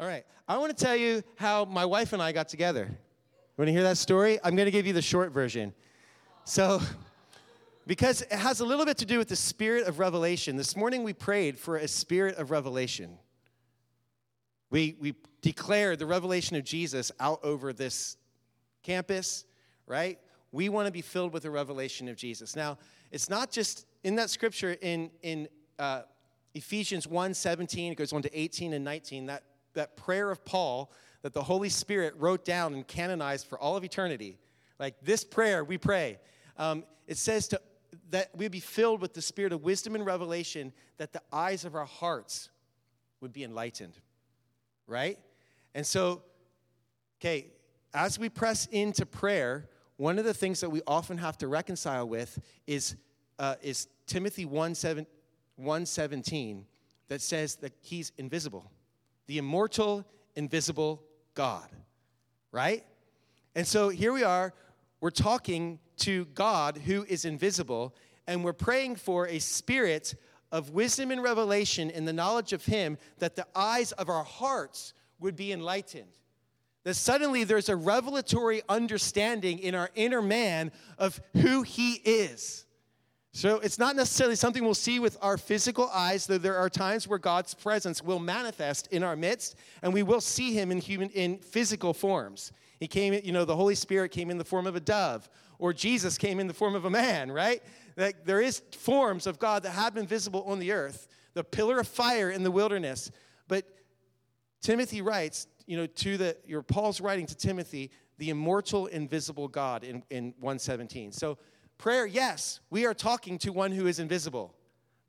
All right. I want to tell you how my wife and I got together. Want to hear that story? I'm going to give you the short version. So, because it has a little bit to do with the spirit of revelation. This morning we prayed for a spirit of revelation. We, we declared the revelation of Jesus out over this campus, right? We want to be filled with the revelation of Jesus. Now, it's not just in that scripture in, in uh, Ephesians 1 17, it goes on to 18 and 19, that that prayer of Paul that the Holy Spirit wrote down and canonized for all of eternity. Like this prayer we pray. Um, it says to, that we be filled with the spirit of wisdom and revelation, that the eyes of our hearts would be enlightened. Right? And so, okay, as we press into prayer, one of the things that we often have to reconcile with is, uh, is Timothy 1, 7, 117 that says that he's invisible the immortal, invisible God, right? And so here we are, we're talking to God who is invisible, and we're praying for a spirit of wisdom and revelation in the knowledge of Him that the eyes of our hearts would be enlightened. That suddenly there's a revelatory understanding in our inner man of who He is. So it's not necessarily something we'll see with our physical eyes, though there are times where God's presence will manifest in our midst, and we will see him in human in physical forms. He came, you know, the Holy Spirit came in the form of a dove, or Jesus came in the form of a man, right? Like there is forms of God that have been visible on the earth, the pillar of fire in the wilderness. But Timothy writes, you know, to the your Paul's writing to Timothy, the immortal, invisible God in, in 117. So Prayer, yes, we are talking to one who is invisible,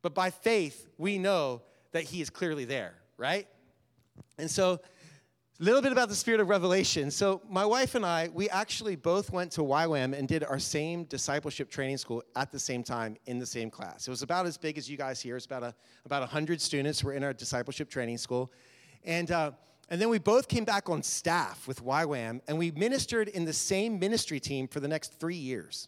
but by faith, we know that he is clearly there, right? And so, a little bit about the spirit of revelation. So, my wife and I, we actually both went to YWAM and did our same discipleship training school at the same time in the same class. It was about as big as you guys here. It's about a, about 100 students were in our discipleship training school. And, uh, and then we both came back on staff with YWAM, and we ministered in the same ministry team for the next three years.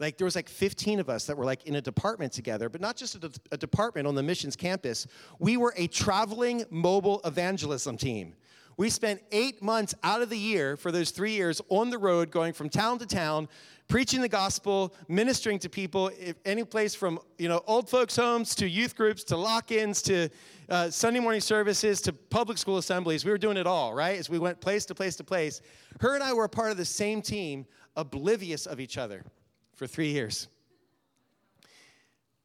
Like there was like 15 of us that were like in a department together, but not just a, a department on the missions campus. We were a traveling mobile evangelism team. We spent eight months out of the year for those three years on the road, going from town to town, preaching the gospel, ministering to people, any place from you know old folks' homes to youth groups to lock-ins to uh, Sunday morning services to public school assemblies. We were doing it all, right? As we went place to place to place. Her and I were a part of the same team, oblivious of each other for three years.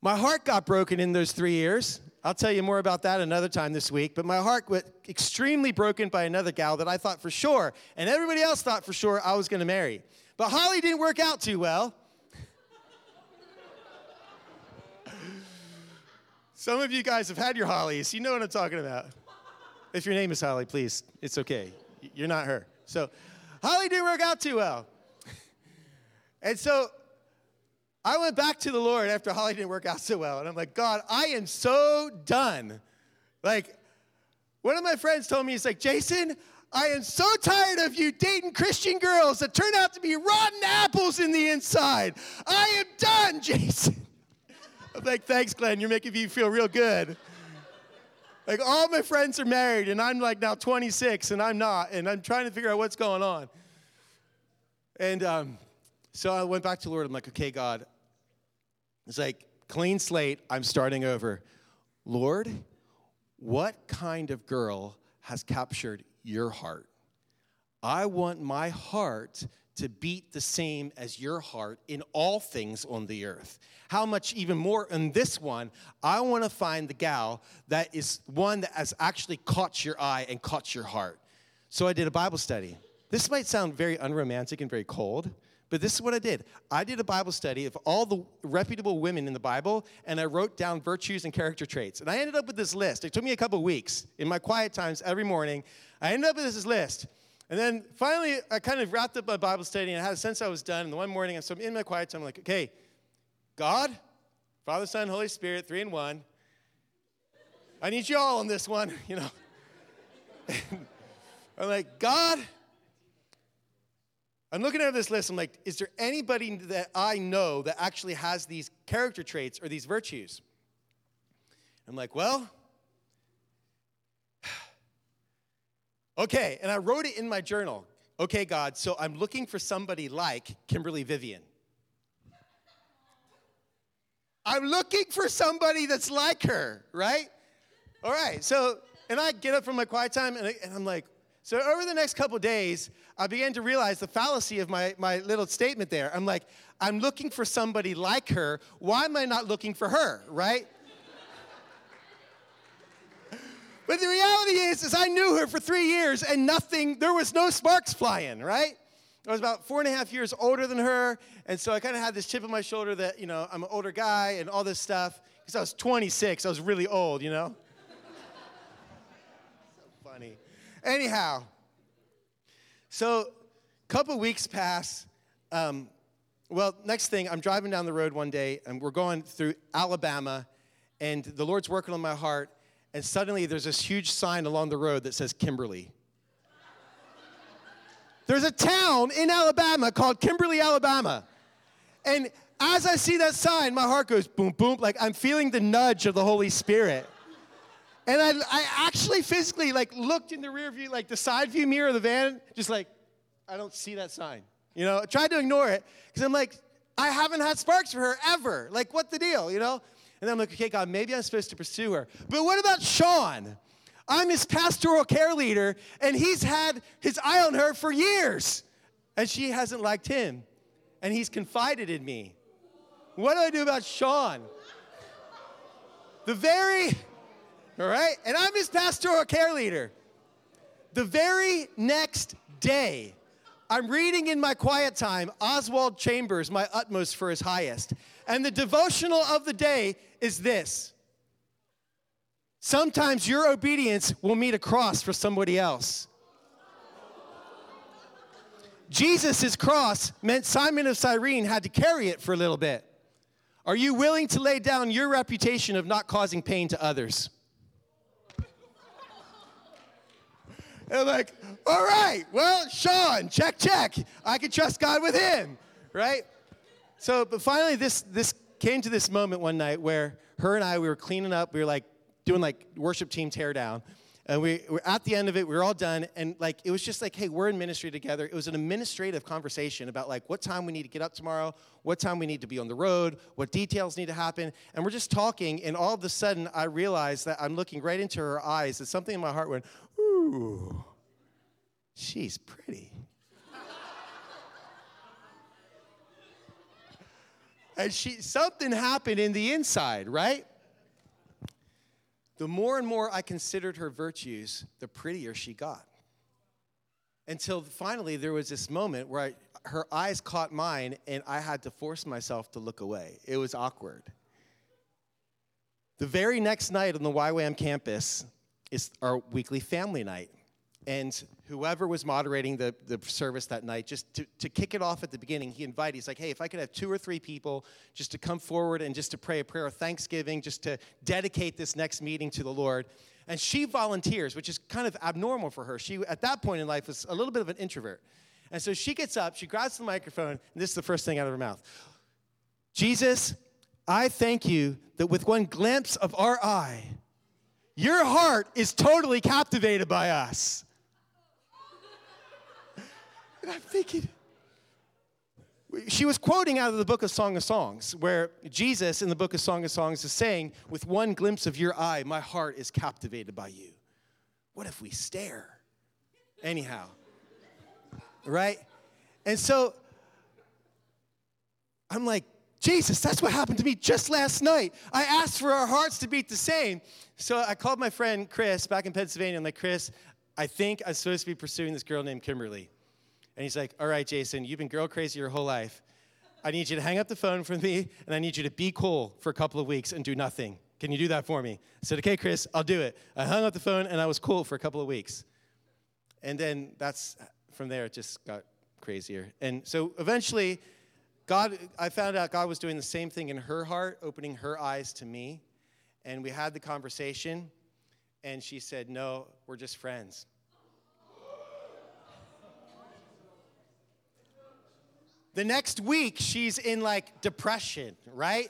My heart got broken in those three years. I'll tell you more about that another time this week. But my heart was extremely broken by another gal that I thought for sure, and everybody else thought for sure I was going to marry. But Holly didn't work out too well. Some of you guys have had your Hollies. You know what I'm talking about. If your name is Holly, please, it's okay. You're not her. So, Holly didn't work out too well. And so I went back to the Lord after Holly didn't work out so well. And I'm like, God, I am so done. Like, one of my friends told me, he's like, Jason, I am so tired of you dating Christian girls that turn out to be rotten apples in the inside. I am done, Jason. I'm like, thanks, Glenn. You're making me feel real good. Like, all my friends are married, and I'm like now 26, and I'm not, and I'm trying to figure out what's going on. And um, so I went back to the Lord. I'm like, okay, God, it's like, clean slate, I'm starting over. Lord, what kind of girl has captured your heart? I want my heart to beat the same as your heart in all things on the earth. How much even more in this one, I want to find the gal that is one that has actually caught your eye and caught your heart. So I did a Bible study. This might sound very unromantic and very cold, but this is what I did. I did a Bible study of all the reputable women in the Bible, and I wrote down virtues and character traits. And I ended up with this list. It took me a couple weeks in my quiet times every morning. I ended up with this list. And then finally, I kind of wrapped up my Bible study, and I had a sense I was done. And the one morning, so I'm in my quiet time, I'm like, okay, God, Father, Son, Holy Spirit, three in one. I need you all on this one, you know. I'm like, God, I'm looking at this list. I'm like, is there anybody that I know that actually has these character traits or these virtues? I'm like, well, Okay, and I wrote it in my journal. Okay, God, so I'm looking for somebody like Kimberly Vivian. I'm looking for somebody that's like her, right? All right, so, and I get up from my quiet time and, I, and I'm like, so over the next couple days, I began to realize the fallacy of my, my little statement there. I'm like, I'm looking for somebody like her. Why am I not looking for her, right? but the reality is, is I knew her for three years and nothing, there was no sparks flying, right? I was about four and a half years older than her, and so I kind of had this chip on my shoulder that, you know, I'm an older guy and all this stuff. Because I was 26, I was really old, you know? so funny. Anyhow, so a couple weeks pass. Um, well, next thing, I'm driving down the road one day, and we're going through Alabama, and the Lord's working on my heart, and suddenly there's this huge sign along the road that says Kimberly. There's a town in Alabama called Kimberly, Alabama. And as I see that sign, my heart goes boom, boom, like I'm feeling the nudge of the Holy Spirit. And I, I actually physically like looked in the rear view, like the side view mirror of the van, just like, I don't see that sign. You know, I tried to ignore it because I'm like, I haven't had sparks for her ever. Like, what the deal, you know? And I'm like, okay, God, maybe I'm supposed to pursue her. But what about Sean? I'm his pastoral care leader, and he's had his eye on her for years, and she hasn't liked him, and he's confided in me. What do I do about Sean? The very, all right, and I'm his pastoral care leader. The very next day, I'm reading in my quiet time Oswald Chambers, My Utmost for His Highest. And the devotional of the day is this Sometimes your obedience will meet a cross for somebody else. Jesus' cross meant Simon of Cyrene had to carry it for a little bit. Are you willing to lay down your reputation of not causing pain to others? And like, all right, well, Sean, check, check. I can trust God with him, right? So, but finally, this this came to this moment one night where her and I we were cleaning up. We were like doing like worship team teardown. And we were at the end of it, we were all done, and like it was just like, hey, we're in ministry together. It was an administrative conversation about like what time we need to get up tomorrow, what time we need to be on the road, what details need to happen. And we're just talking, and all of a sudden I realized that I'm looking right into her eyes, and something in my heart went, ooh, she's pretty. and she something happened in the inside, right? the more and more I considered her virtues, the prettier she got. Until finally, there was this moment where I, her eyes caught mine, and I had to force myself to look away. It was awkward. The very next night on the YWAM campus is our weekly family night. And whoever was moderating the, the service that night just to, to kick it off at the beginning he invited he's like hey if i could have two or three people just to come forward and just to pray a prayer of thanksgiving just to dedicate this next meeting to the lord. And she volunteers which is kind of abnormal for her. She at that point in life was a little bit of an introvert. And so she gets up she grabs the microphone and this is the first thing out of her mouth. Jesus i thank you that with one glimpse of our eye your heart is totally captivated by us and I'm thinking, she was quoting out of the book of Song of Songs, where Jesus in the book of Song of Songs is saying, With one glimpse of your eye, my heart is captivated by you. What if we stare? Anyhow, right? And so I'm like, Jesus, that's what happened to me just last night. I asked for our hearts to beat the same. So I called my friend Chris back in Pennsylvania. I'm like, Chris, I think I'm supposed to be pursuing this girl named Kimberly. And he's like, All right, Jason, you've been girl crazy your whole life. I need you to hang up the phone for me, and I need you to be cool for a couple of weeks and do nothing. Can you do that for me? I said, Okay, Chris, I'll do it. I hung up the phone, and I was cool for a couple of weeks. And then that's from there, it just got crazier. And so eventually, God, I found out God was doing the same thing in her heart, opening her eyes to me. And we had the conversation, and she said, No, we're just friends. The next week, she's in like depression, right?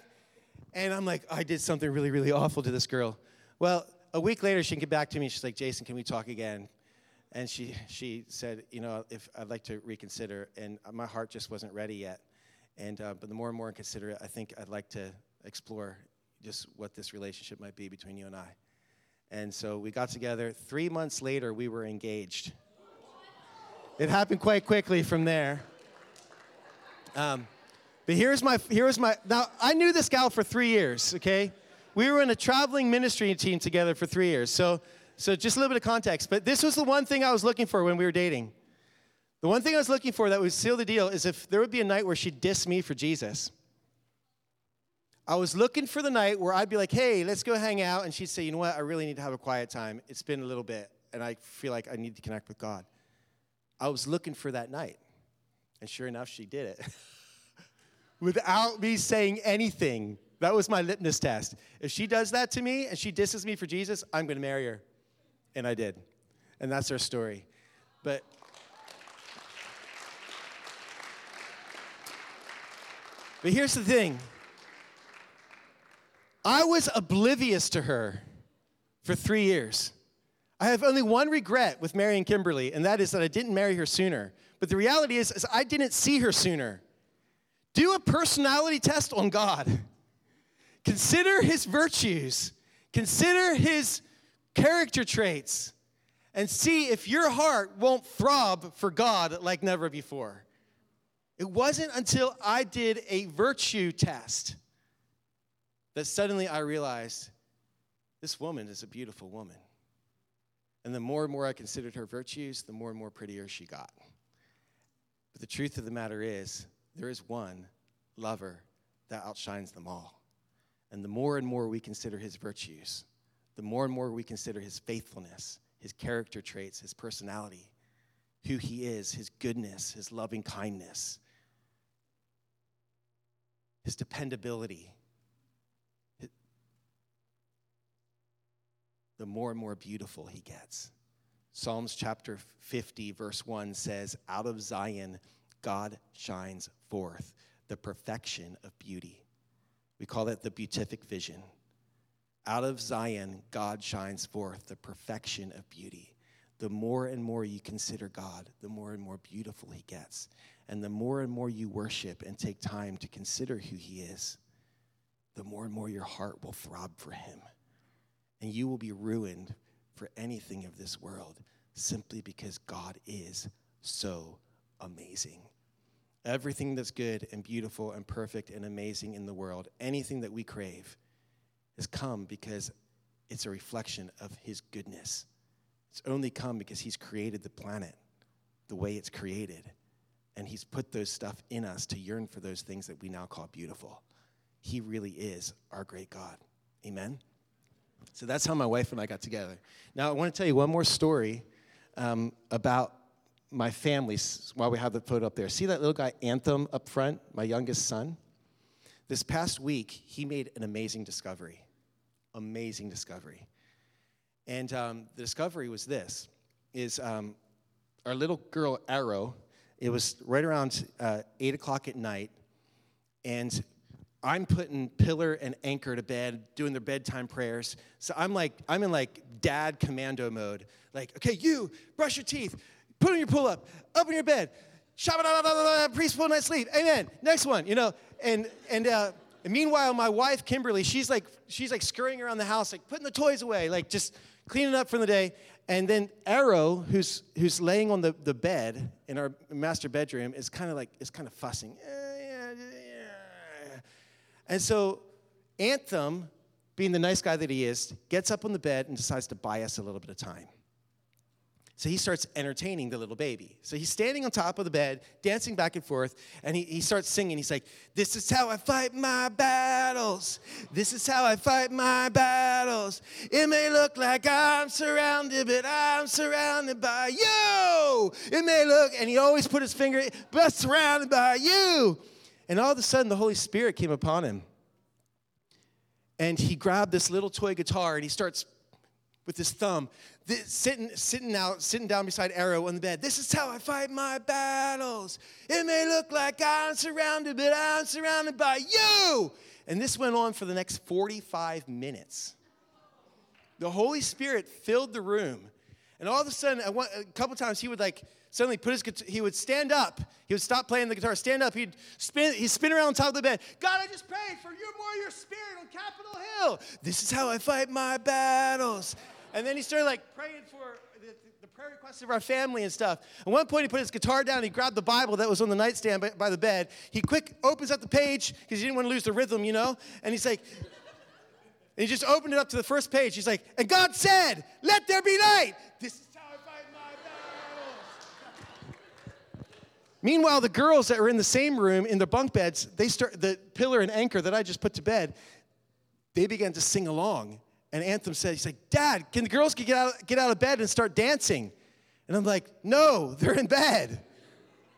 And I'm like, I did something really, really awful to this girl. Well, a week later, she can get back to me. She's like, Jason, can we talk again? and she she said, you know, if I'd like to reconsider, and my heart just wasn't ready yet. And uh, but the more and more I consider it, I think I'd like to explore just what this relationship might be between you and I. And so we got together. Three months later, we were engaged. It happened quite quickly from there. Um, but here's my here's my now I knew this gal for three years. Okay, we were in a traveling ministry team together for three years. So so just a little bit of context. But this was the one thing I was looking for when we were dating. The one thing I was looking for that would seal the deal is if there would be a night where she'd diss me for Jesus. I was looking for the night where I'd be like, hey, let's go hang out. And she'd say, you know what? I really need to have a quiet time. It's been a little bit, and I feel like I need to connect with God. I was looking for that night. And sure enough, she did it. Without me saying anything. That was my litmus test. If she does that to me and she disses me for Jesus, I'm going to marry her. And I did. And that's our story. But But here's the thing. I was oblivious to her for 3 years. I have only one regret with marrying Kimberly, and that is that I didn't marry her sooner. But the reality is, is I didn't see her sooner. Do a personality test on God. Consider his virtues, consider his character traits, and see if your heart won't throb for God like never before. It wasn't until I did a virtue test that suddenly I realized this woman is a beautiful woman. And the more and more I considered her virtues, the more and more prettier she got. But the truth of the matter is, there is one lover that outshines them all. And the more and more we consider his virtues, the more and more we consider his faithfulness, his character traits, his personality, who he is, his goodness, his loving kindness, his dependability, the more and more beautiful he gets. Psalms chapter 50, verse 1 says, Out of Zion, God shines forth the perfection of beauty. We call it the beatific vision. Out of Zion, God shines forth the perfection of beauty. The more and more you consider God, the more and more beautiful he gets. And the more and more you worship and take time to consider who he is, the more and more your heart will throb for him. And you will be ruined for anything of this world simply because God is so amazing. Everything that's good and beautiful and perfect and amazing in the world, anything that we crave, has come because it's a reflection of His goodness. It's only come because He's created the planet the way it's created. And He's put those stuff in us to yearn for those things that we now call beautiful. He really is our great God. Amen? So that's how my wife and I got together. Now, I want to tell you one more story um, about my family while we have the photo up there. See that little guy, Anthem, up front, my youngest son? This past week, he made an amazing discovery. Amazing discovery. And um, the discovery was this, is um, our little girl, Arrow, it was right around uh, 8 o'clock at night, and I'm putting Pillar and Anchor to bed, doing their bedtime prayers. So I'm like, I'm in like dad commando mode. Like, okay, you brush your teeth, put on your pull up, up in your bed, peaceful night's sleep. Amen. Next one, you know. And and uh, and meanwhile, my wife Kimberly, she's like she's like scurrying around the house, like putting the toys away, like just cleaning up from the day. And then Arrow, who's who's laying on the, the bed in our master bedroom, is kind of like is kind of fussing. And so Anthem, being the nice guy that he is, gets up on the bed and decides to buy us a little bit of time. So he starts entertaining the little baby. So he's standing on top of the bed, dancing back and forth, and he, he starts singing. He's like, This is how I fight my battles. This is how I fight my battles. It may look like I'm surrounded, but I'm surrounded by you. It may look, and he always put his finger, but surrounded by you. And all of a sudden, the Holy Spirit came upon him. And he grabbed this little toy guitar and he starts with his thumb, sitting, sitting out, sitting down beside Arrow on the bed. This is how I fight my battles. It may look like I'm surrounded, but I'm surrounded by you. And this went on for the next 45 minutes. The Holy Spirit filled the room. And all of a sudden, a couple times, he would like suddenly put his guitar, he would stand up. He would stop playing the guitar, stand up. He'd spin, he'd spin around on top of the bed. God, I just prayed for your more your spirit on Capitol Hill. This is how I fight my battles. And then he started like praying for the, the prayer requests of our family and stuff. At one point, he put his guitar down. He grabbed the Bible that was on the nightstand by, by the bed. He quick opens up the page because he didn't want to lose the rhythm, you know. And he's like, and he just opened it up to the first page. He's like, and God said, "Let there be light." This is how I fight my battles. Meanwhile, the girls that are in the same room in the bunk beds, they start the pillar and anchor that I just put to bed. They began to sing along. And Anthem said, he's like, Dad, can the girls get out, get out of bed and start dancing? And I'm like, no, they're in bed.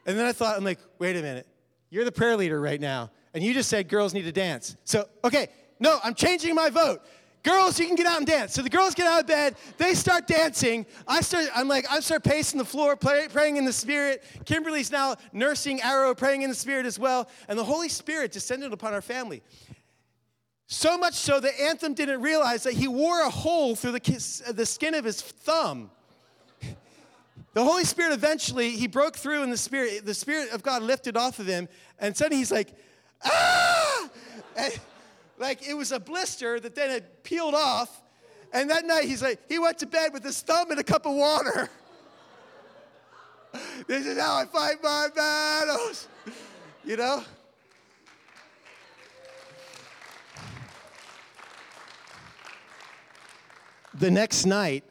And then I thought, I'm like, wait a minute. You're the prayer leader right now. And you just said girls need to dance. So, okay, no, I'm changing my vote. Girls, you can get out and dance. So the girls get out of bed, they start dancing. I start, I'm like, I start pacing the floor, praying in the Spirit. Kimberly's now nursing Arrow, praying in the Spirit as well. And the Holy Spirit descended upon our family. So much so that Anthem didn't realize that he wore a hole through the, the skin of his thumb. The Holy Spirit eventually, he broke through in the Spirit. The Spirit of God lifted off of him, and suddenly he's like, ah! And like it was a blister that then had peeled off. And that night, he's like, he went to bed with his thumb in a cup of water. this is how I fight my battles, you know? The next night,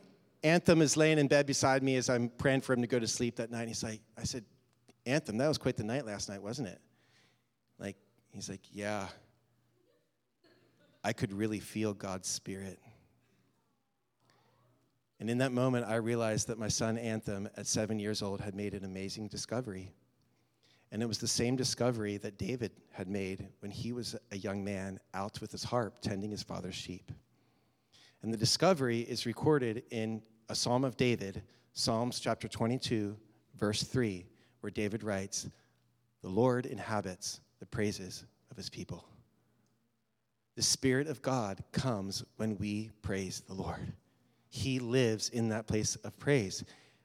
Anthem is laying in bed beside me as I'm praying for him to go to sleep that night. He's like, I said, Anthem, that was quite the night last night, wasn't it? Like, he's like, yeah. I could really feel God's Spirit. And in that moment, I realized that my son, Anthem, at seven years old, had made an amazing discovery. And it was the same discovery that David had made when he was a young man out with his harp tending his father's sheep. And the discovery is recorded in a Psalm of David, Psalms chapter 22, verse 3, where David writes, The Lord inhabits the praises of his people. The Spirit of God comes when we praise the Lord. He lives in that place of praise.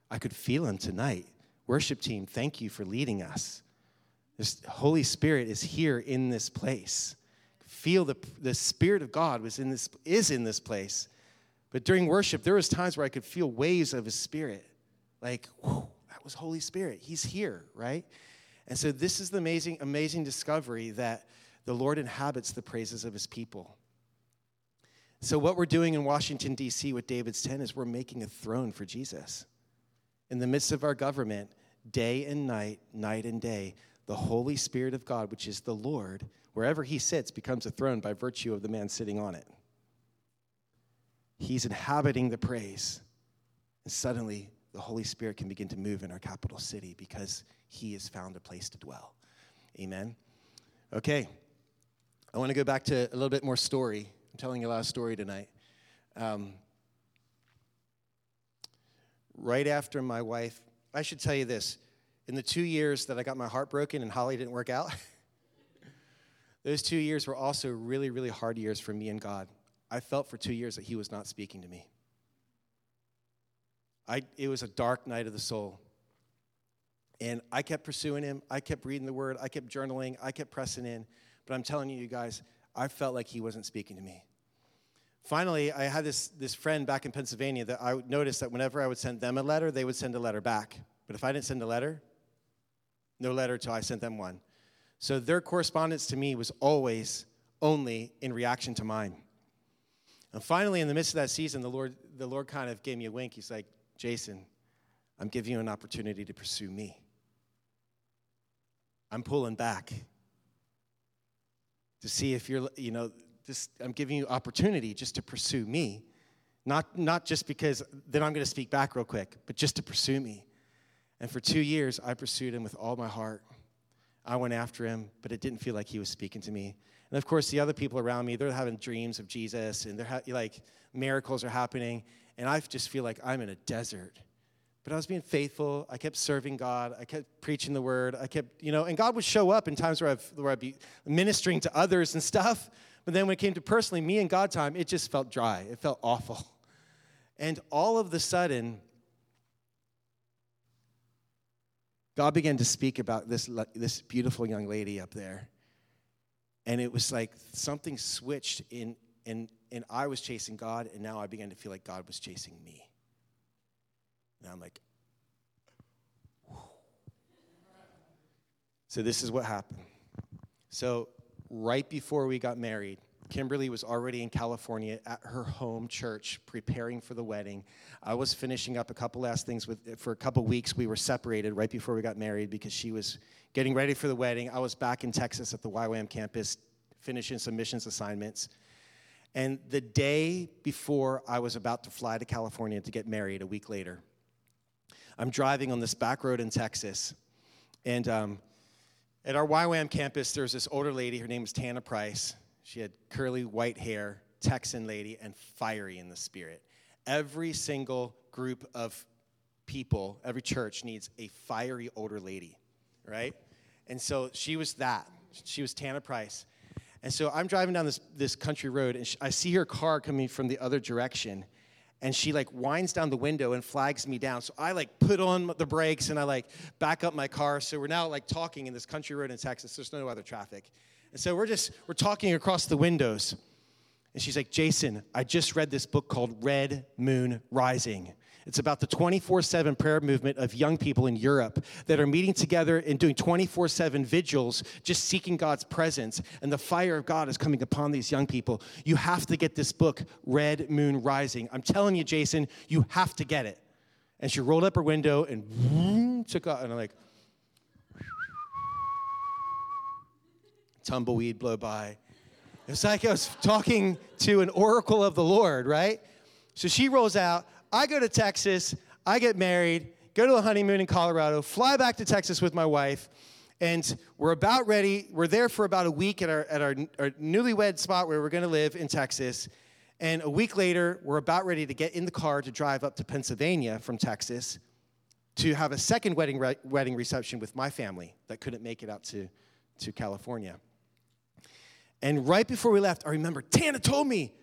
I could feel him tonight. Worship team, thank you for leading us. This Holy Spirit is here in this place feel the, the Spirit of God was in this, is in this place. But during worship, there was times where I could feel waves of His Spirit. Like, whew, that was Holy Spirit. He's here, right? And so this is the amazing, amazing discovery that the Lord inhabits the praises of His people. So what we're doing in Washington, D.C. with David's tent is we're making a throne for Jesus. In the midst of our government, day and night, night and day, the Holy Spirit of God, which is the Lord, wherever he sits, becomes a throne by virtue of the man sitting on it. He's inhabiting the praise. And suddenly, the Holy Spirit can begin to move in our capital city because he has found a place to dwell. Amen. Okay. I want to go back to a little bit more story. I'm telling you a lot of story tonight. Um, right after my wife, I should tell you this. In the two years that I got my heart broken and Holly didn't work out, Those two years were also really, really hard years for me and God. I felt for two years that He was not speaking to me. I, it was a dark night of the soul. And I kept pursuing Him. I kept reading the Word. I kept journaling. I kept pressing in. But I'm telling you, you guys, I felt like He wasn't speaking to me. Finally, I had this, this friend back in Pennsylvania that I noticed that whenever I would send them a letter, they would send a letter back. But if I didn't send a letter, no letter until I sent them one. So their correspondence to me was always only in reaction to mine. And finally, in the midst of that season, the Lord, the Lord kind of gave me a wink. He's like, Jason, I'm giving you an opportunity to pursue me. I'm pulling back to see if you're, you know, just, I'm giving you opportunity just to pursue me. Not, not just because then I'm going to speak back real quick, but just to pursue me. And for two years, I pursued him with all my heart. I went after him, but it didn't feel like he was speaking to me. And of course, the other people around me, they're having dreams of Jesus and they're ha- like miracles are happening. And I just feel like I'm in a desert. But I was being faithful. I kept serving God. I kept preaching the word. I kept, you know, and God would show up in times where, I've, where I'd be ministering to others and stuff. But then when it came to personally me and God time, it just felt dry. It felt awful. And all of the sudden, God began to speak about this, this beautiful young lady up there. And it was like something switched in, and, and I was chasing God, and now I began to feel like God was chasing me. And I'm like, so this is what happened. So, right before we got married, Kimberly was already in California at her home church preparing for the wedding. I was finishing up a couple last things with for a couple weeks. We were separated right before we got married because she was getting ready for the wedding. I was back in Texas at the YWAM campus finishing some missions assignments. And the day before I was about to fly to California to get married, a week later, I'm driving on this back road in Texas. And um, at our YWAM campus, there's this older lady. Her name is Tana Price. She had curly white hair, Texan lady, and fiery in the spirit. Every single group of people, every church needs a fiery older lady, right? And so she was that. She was Tana Price. And so I'm driving down this, this country road, and I see her car coming from the other direction. And she like winds down the window and flags me down. So I like put on the brakes and I like back up my car. So we're now like talking in this country road in Texas. There's no other traffic. And so we're just, we're talking across the windows. And she's like, Jason, I just read this book called Red Moon Rising. It's about the 24 7 prayer movement of young people in Europe that are meeting together and doing 24 7 vigils, just seeking God's presence. And the fire of God is coming upon these young people. You have to get this book, Red Moon Rising. I'm telling you, Jason, you have to get it. And she rolled up her window and took off. And I'm like, tumbleweed blow by. It's like I was talking to an oracle of the Lord, right? So she rolls out. I go to Texas. I get married, go to a honeymoon in Colorado, fly back to Texas with my wife, and we're about ready. We're there for about a week at our, at our, our newlywed spot where we're going to live in Texas. And a week later, we're about ready to get in the car to drive up to Pennsylvania from Texas to have a second wedding, re- wedding reception with my family that couldn't make it out to, to California. And right before we left, I remember Tana told me,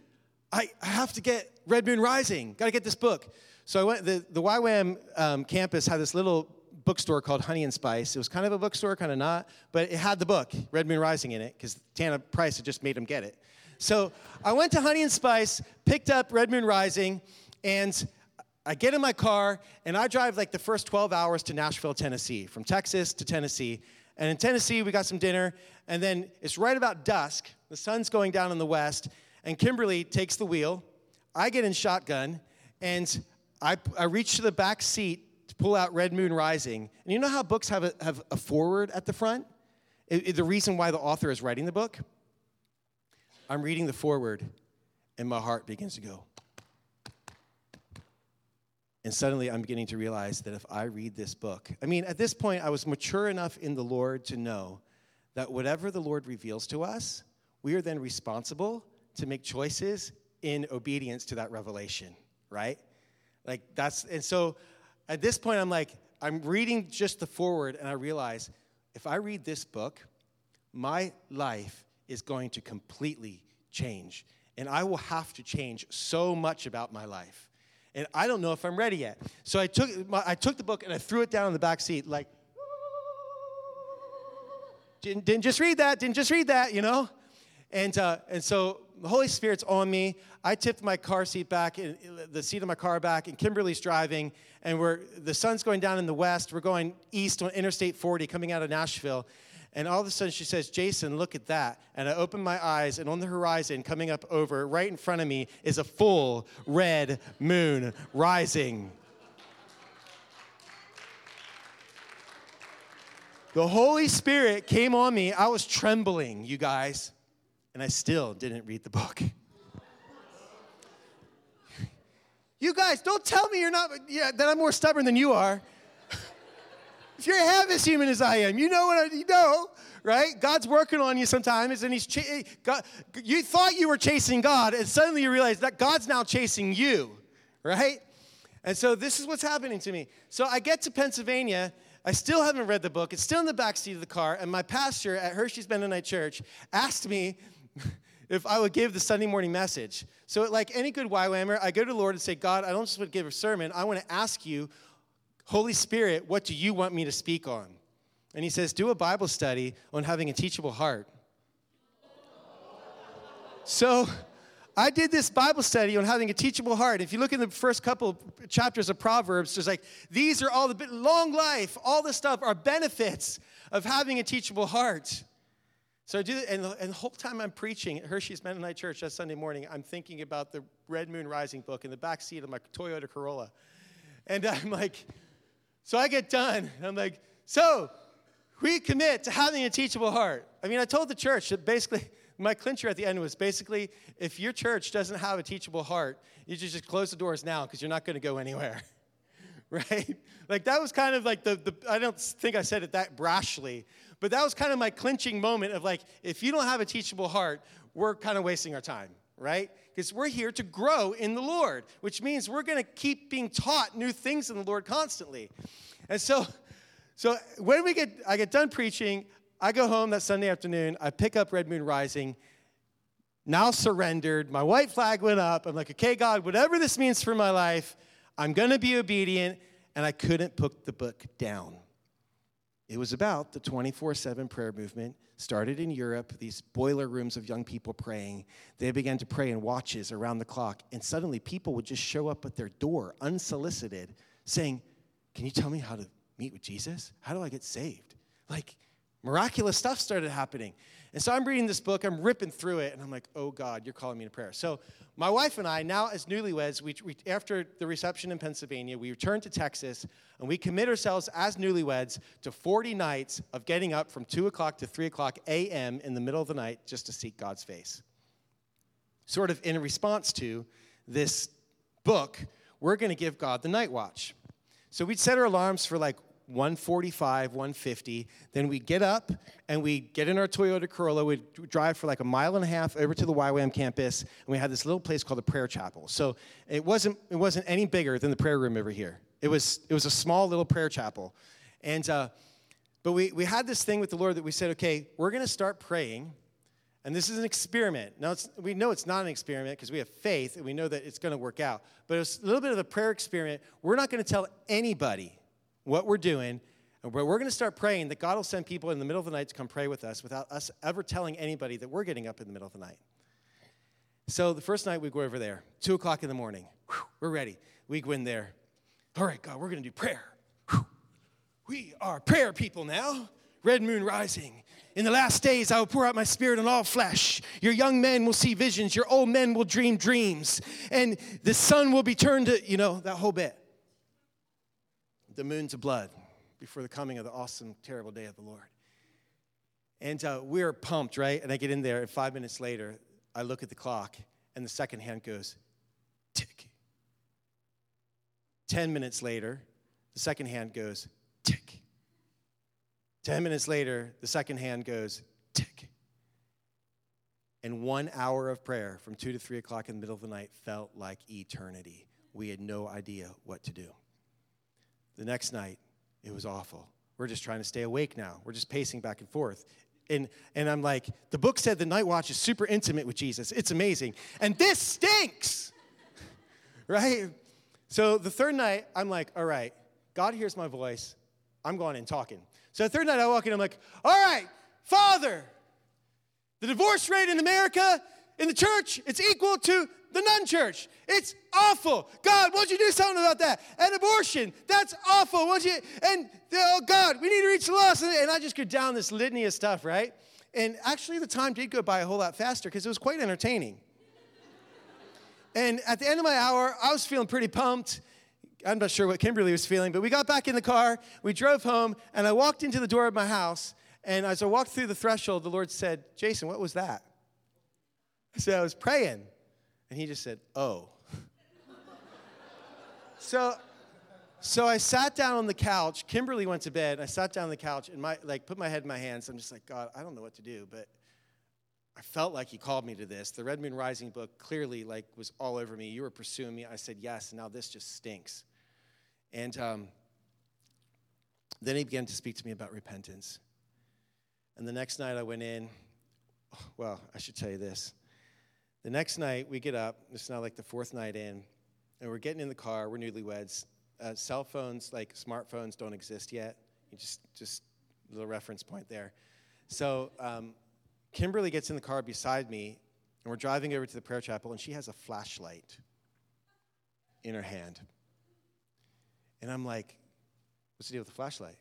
I, I have to get Red Moon Rising, got to get this book. So I went, the, the YWAM um, campus had this little bookstore called Honey and Spice. It was kind of a bookstore, kind of not, but it had the book, Red Moon Rising, in it, because Tana Price had just made him get it. So I went to Honey and Spice, picked up Red Moon Rising, and I get in my car, and I drive like the first 12 hours to Nashville, Tennessee, from Texas to Tennessee. And in Tennessee, we got some dinner, and then it's right about dusk. The sun's going down in the west, and Kimberly takes the wheel. I get in shotgun, and I, I reach to the back seat to pull out Red Moon Rising. And you know how books have a, have a foreword at the front? It, it, the reason why the author is writing the book? I'm reading the foreword, and my heart begins to go. And suddenly I'm beginning to realize that if I read this book, I mean, at this point, I was mature enough in the Lord to know that whatever the Lord reveals to us, we are then responsible to make choices in obedience to that revelation, right? Like that's, and so at this point, I'm like, I'm reading just the foreword, and I realize if I read this book, my life is going to completely change. And I will have to change so much about my life and I don't know if I'm ready yet. So I took, I took the book and I threw it down in the back seat, like, didn't, didn't just read that, didn't just read that, you know? And, uh, and so the Holy Spirit's on me. I tipped my car seat back, the seat of my car back, and Kimberly's driving, and we're, the sun's going down in the west. We're going east on Interstate 40 coming out of Nashville. And all of a sudden she says, Jason, look at that. And I open my eyes, and on the horizon, coming up over, right in front of me, is a full red moon rising. The Holy Spirit came on me. I was trembling, you guys, and I still didn't read the book. You guys, don't tell me you're not yeah, that I'm more stubborn than you are. If you're half as human as I am, you know what I, you know, right? God's working on you sometimes, and He's ch- eh, God, you thought you were chasing God, and suddenly you realize that God's now chasing you, right? And so this is what's happening to me. So I get to Pennsylvania. I still haven't read the book. It's still in the back seat of the car, and my pastor at Hershey's Mennonite Church asked me if I would give the Sunday morning message. So, like any good YWAMer, I go to the Lord and say, God, I don't just want to give a sermon. I want to ask you Holy Spirit, what do you want me to speak on? And he says, Do a Bible study on having a teachable heart. So I did this Bible study on having a teachable heart. If you look in the first couple chapters of Proverbs, there's like, these are all the long life, all this stuff are benefits of having a teachable heart. So I do, and the, and the whole time I'm preaching at Hershey's Mennonite Church that Sunday morning, I'm thinking about the Red Moon Rising book in the back seat of my Toyota Corolla. And I'm like, so I get done. I'm like, so we commit to having a teachable heart. I mean, I told the church that basically, my clincher at the end was basically if your church doesn't have a teachable heart, you just, just close the doors now because you're not going to go anywhere. right? Like that was kind of like the, the, I don't think I said it that brashly, but that was kind of my clinching moment of like, if you don't have a teachable heart, we're kind of wasting our time, right? Because we're here to grow in the Lord, which means we're going to keep being taught new things in the Lord constantly. And so, so when we get, I get done preaching, I go home that Sunday afternoon, I pick up Red Moon Rising, now surrendered. My white flag went up. I'm like, okay, God, whatever this means for my life, I'm going to be obedient. And I couldn't put the book down. It was about the 24 7 prayer movement, started in Europe, these boiler rooms of young people praying. They began to pray in watches around the clock. And suddenly people would just show up at their door unsolicited saying, Can you tell me how to meet with Jesus? How do I get saved? Like, miraculous stuff started happening. And so I'm reading this book, I'm ripping through it, and I'm like, oh God, you're calling me to prayer. So my wife and I, now as newlyweds, we, we, after the reception in Pennsylvania, we returned to Texas, and we commit ourselves as newlyweds to 40 nights of getting up from 2 o'clock to 3 o'clock a.m. in the middle of the night just to seek God's face. Sort of in response to this book, we're going to give God the night watch. So we'd set our alarms for like 145, 150. Then we get up and we get in our Toyota Corolla. We drive for like a mile and a half over to the YWAM campus, and we had this little place called the Prayer Chapel. So it wasn't it wasn't any bigger than the prayer room over here. It was it was a small little prayer chapel, and uh, but we we had this thing with the Lord that we said, okay, we're going to start praying. And this is an experiment. Now, we know it's not an experiment because we have faith and we know that it's going to work out. But it's a little bit of a prayer experiment. We're not going to tell anybody what we're doing, and we're going to start praying that God will send people in the middle of the night to come pray with us without us ever telling anybody that we're getting up in the middle of the night. So the first night we go over there, 2 o'clock in the morning. Whew, we're ready. We go in there. All right, God, we're going to do prayer. Whew. We are prayer people now. Red moon rising. In the last days, I will pour out my spirit on all flesh. Your young men will see visions. Your old men will dream dreams. And the sun will be turned to, you know, that whole bit the moon to blood before the coming of the awesome, terrible day of the Lord. And uh, we're pumped, right? And I get in there, and five minutes later, I look at the clock, and the second hand goes tick. Ten minutes later, the second hand goes tick. Ten minutes later, the second hand goes tick. And one hour of prayer from two to three o'clock in the middle of the night felt like eternity. We had no idea what to do. The next night, it was awful. We're just trying to stay awake now. We're just pacing back and forth. And, and I'm like, the book said the night watch is super intimate with Jesus. It's amazing. And this stinks, right? So the third night, I'm like, all right, God hears my voice. I'm going and talking. So the third night, I walk in, I'm like, all right, Father, the divorce rate in America, in the church, it's equal to the nun church. It's awful. God, won't you do something about that? And abortion, that's awful. Won't you? And oh God, we need to reach the lost. And I just go down this litany of stuff, right? And actually, the time did go by a whole lot faster because it was quite entertaining. and at the end of my hour, I was feeling pretty pumped. I'm not sure what Kimberly was feeling, but we got back in the car, we drove home, and I walked into the door of my house. And as I walked through the threshold, the Lord said, Jason, what was that? I said, I was praying. And he just said, Oh. so, so I sat down on the couch. Kimberly went to bed. And I sat down on the couch and my, like, put my head in my hands. I'm just like, God, I don't know what to do, but I felt like he called me to this. The Red Moon Rising book clearly like was all over me. You were pursuing me. I said yes, and now this just stinks. And um, then he began to speak to me about repentance. And the next night I went in. Well, I should tell you this. The next night, we get up. It's now like the fourth night in, and we're getting in the car. We're newlyweds. uh, cell phones, like smartphones, don't exist yet. You just, just a little reference point there. So um, Kimberly gets in the car beside me, and we're driving over to the prayer chapel, and she has a flashlight in her hand. And I'm like, what's the deal with the flashlight?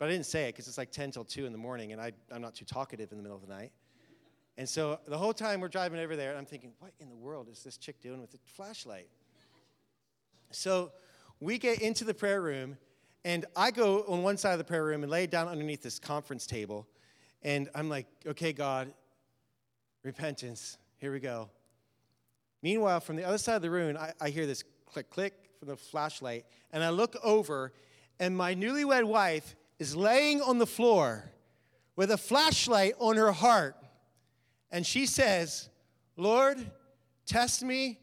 But I didn't say it because it's like 10 till 2 in the morning, and I, I'm not too talkative in the middle of the night. And so the whole time we're driving over there, I'm thinking, what in the world is this chick doing with a flashlight? So we get into the prayer room, and I go on one side of the prayer room and lay down underneath this conference table. And I'm like, okay, God, repentance, here we go. Meanwhile, from the other side of the room, I, I hear this click, click from the flashlight, and I look over, and my newlywed wife is laying on the floor with a flashlight on her heart and she says, Lord, test me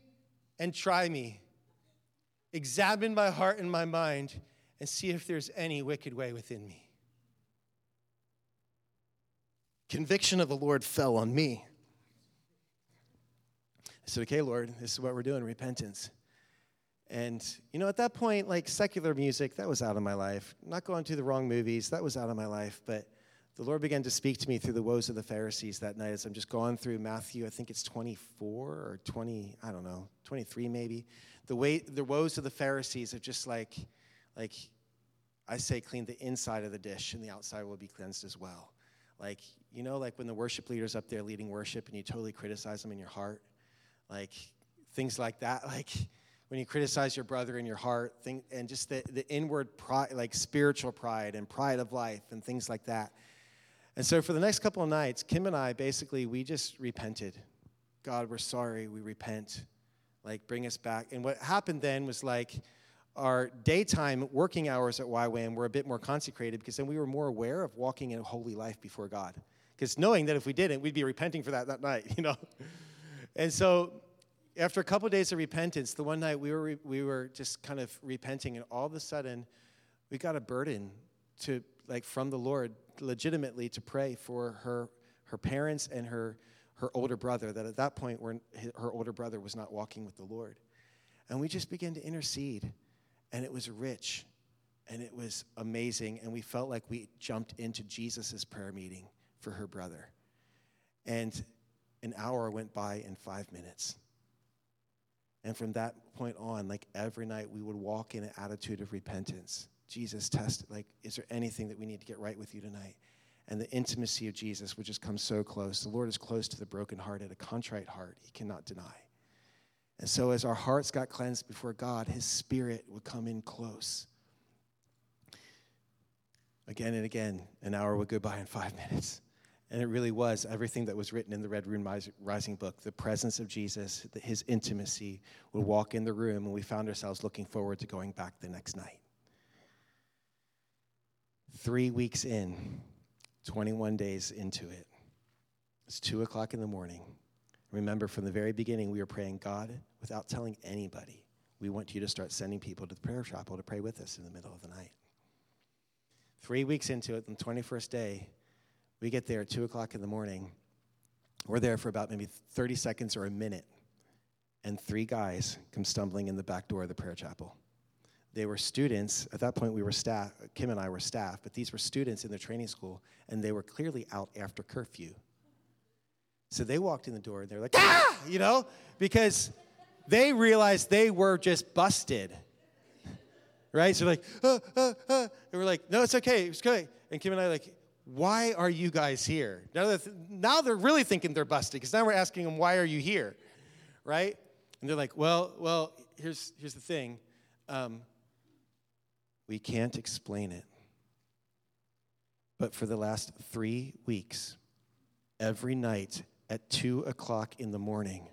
and try me. Examine my heart and my mind and see if there's any wicked way within me. Conviction of the Lord fell on me. I said, okay, Lord, this is what we're doing repentance. And, you know, at that point, like secular music, that was out of my life. Not going to the wrong movies, that was out of my life. But the Lord began to speak to me through the woes of the Pharisees that night as I'm just going through Matthew, I think it's 24 or 20, I don't know, 23 maybe. The way the woes of the Pharisees are just like, like I say, clean the inside of the dish and the outside will be cleansed as well. Like, you know, like when the worship leader's up there leading worship and you totally criticize them in your heart, like things like that, like when you criticize your brother in your heart, thing, and just the, the inward pride, like spiritual pride and pride of life and things like that and so for the next couple of nights, Kim and I basically, we just repented. God, we're sorry, we repent. Like, bring us back. And what happened then was like our daytime working hours at YWAM were a bit more consecrated because then we were more aware of walking in a holy life before God. Because knowing that if we didn't, we'd be repenting for that that night, you know? And so after a couple of days of repentance, the one night we were, we were just kind of repenting, and all of a sudden, we got a burden to, like, from the Lord legitimately to pray for her, her parents and her, her older brother, that at that point were, her older brother was not walking with the Lord. And we just began to intercede, and it was rich and it was amazing. And we felt like we jumped into Jesus' prayer meeting for her brother. And an hour went by in five minutes. And from that point on, like every night, we would walk in an attitude of repentance. Jesus tested, like, is there anything that we need to get right with you tonight? And the intimacy of Jesus would just come so close. The Lord is close to the brokenhearted, a contrite heart he cannot deny. And so, as our hearts got cleansed before God, his spirit would come in close. Again and again, an hour would go by in five minutes. And it really was everything that was written in the Red Moon Rising book. The presence of Jesus, his intimacy would walk in the room, and we found ourselves looking forward to going back the next night. Three weeks in, 21 days into it, it's two o'clock in the morning. Remember, from the very beginning, we were praying, God, without telling anybody, we want you to start sending people to the prayer chapel to pray with us in the middle of the night. Three weeks into it, on the 21st day, we get there at 2 o'clock in the morning. We're there for about maybe 30 seconds or a minute, and three guys come stumbling in the back door of the prayer chapel. They were students. At that point, we were staff. Kim and I were staff, but these were students in the training school, and they were clearly out after curfew. So they walked in the door and they're like, ah, you know, because they realized they were just busted. Right? So like, uh, uh, uh. and we're like, no, it's okay, it's okay. And Kim and I like, why are you guys here? Now they're, th- now they're really thinking they're busted because now we're asking them, why are you here? Right? And they're like, well, well, here's, here's the thing. Um, we can't explain it. But for the last three weeks, every night at two o'clock in the morning,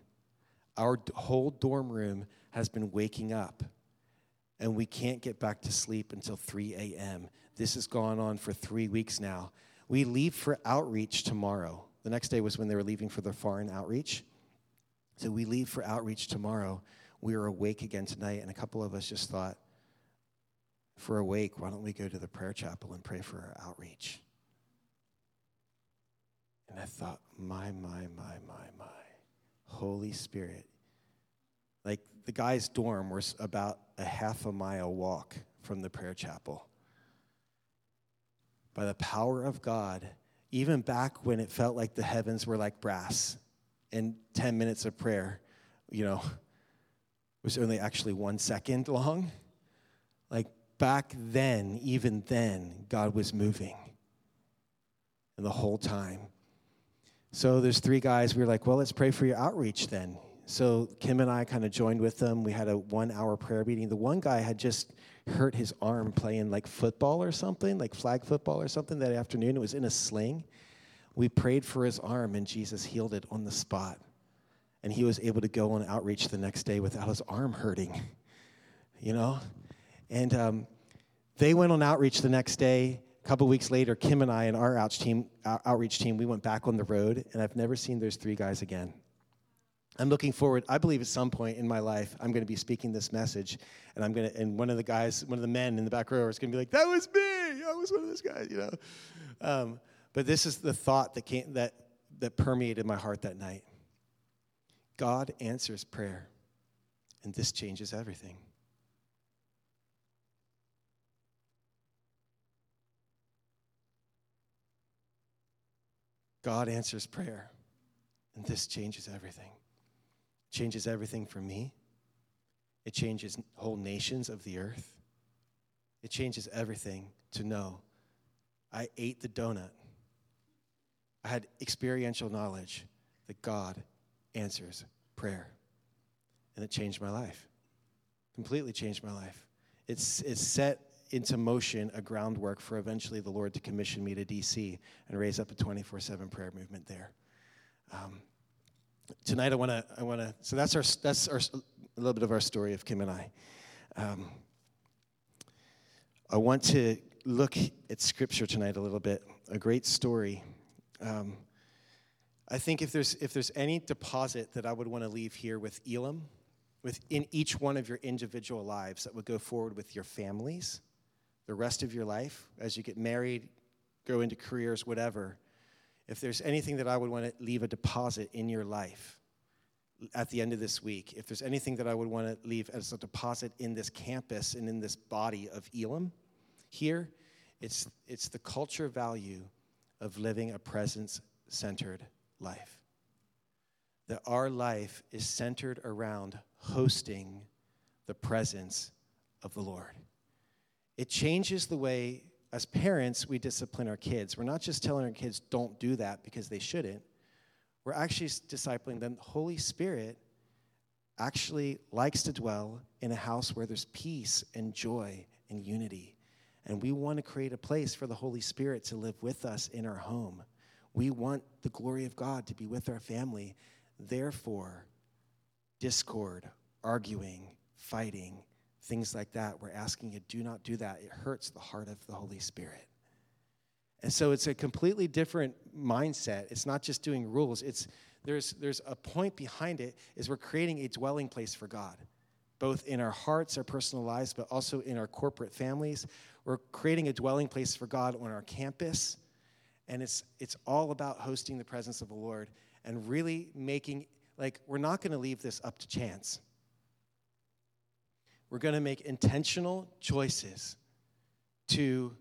our whole dorm room has been waking up, and we can't get back to sleep until 3 a.m. This has gone on for three weeks now. We leave for outreach tomorrow. The next day was when they were leaving for their foreign outreach. So we leave for outreach tomorrow. We are awake again tonight, and a couple of us just thought, we're awake, why don't we go to the prayer chapel and pray for our outreach? And I thought, my, my, my, my, my. Holy Spirit. Like the guy's dorm was about a half a mile walk from the prayer chapel. By the power of God, even back when it felt like the heavens were like brass and 10 minutes of prayer, you know, was only actually one second long. Like back then, even then, God was moving. And the whole time. So there's three guys. We were like, well, let's pray for your outreach then. So Kim and I kind of joined with them. We had a one hour prayer meeting. The one guy had just hurt his arm playing like football or something, like flag football or something that afternoon. It was in a sling. We prayed for his arm, and Jesus healed it on the spot. And he was able to go on outreach the next day without his arm hurting, you know? And um, they went on outreach the next day. A couple weeks later, Kim and I and our outreach team, outreach team, we went back on the road, and I've never seen those three guys again. I'm looking forward. I believe at some point in my life, I'm going to be speaking this message, and I'm going to, and one of the guys, one of the men in the back row is going to be like, "That was me. I was one of those guys," you know. Um, but this is the thought that came that that permeated my heart that night. God answers prayer, and this changes everything. God answers prayer, and this changes everything. Changes everything for me. It changes whole nations of the earth. It changes everything to know I ate the donut. I had experiential knowledge that God answers prayer. And it changed my life. Completely changed my life. It's, it's set into motion a groundwork for eventually the Lord to commission me to DC and raise up a 24 7 prayer movement there. Um, tonight I want to, I want to, so that's our, that's our, a little bit of our story of Kim and I. Um, I want to look at scripture tonight a little bit, a great story. Um, I think if there's, if there's any deposit that I would want to leave here with Elam, within each one of your individual lives that would go forward with your families, the rest of your life, as you get married, go into careers, whatever, if there's anything that I would want to leave a deposit in your life at the end of this week, if there's anything that I would want to leave as a deposit in this campus and in this body of Elam here, it's, it's the culture value of living a presence centered life. That our life is centered around hosting the presence of the Lord. It changes the way, as parents, we discipline our kids. We're not just telling our kids, don't do that because they shouldn't. We're actually discipling them. The Holy Spirit actually likes to dwell in a house where there's peace and joy and unity. And we want to create a place for the Holy Spirit to live with us in our home. We want the glory of God to be with our family. Therefore, discord, arguing, fighting, things like that. We're asking you, do not do that. It hurts the heart of the Holy Spirit. And so it's a completely different mindset. It's not just doing rules. It's there's there's a point behind it is we're creating a dwelling place for God, both in our hearts, our personal lives, but also in our corporate families. We're creating a dwelling place for God on our campus. And it's it's all about hosting the presence of the Lord and really making like we're not going to leave this up to chance. We're going to make intentional choices to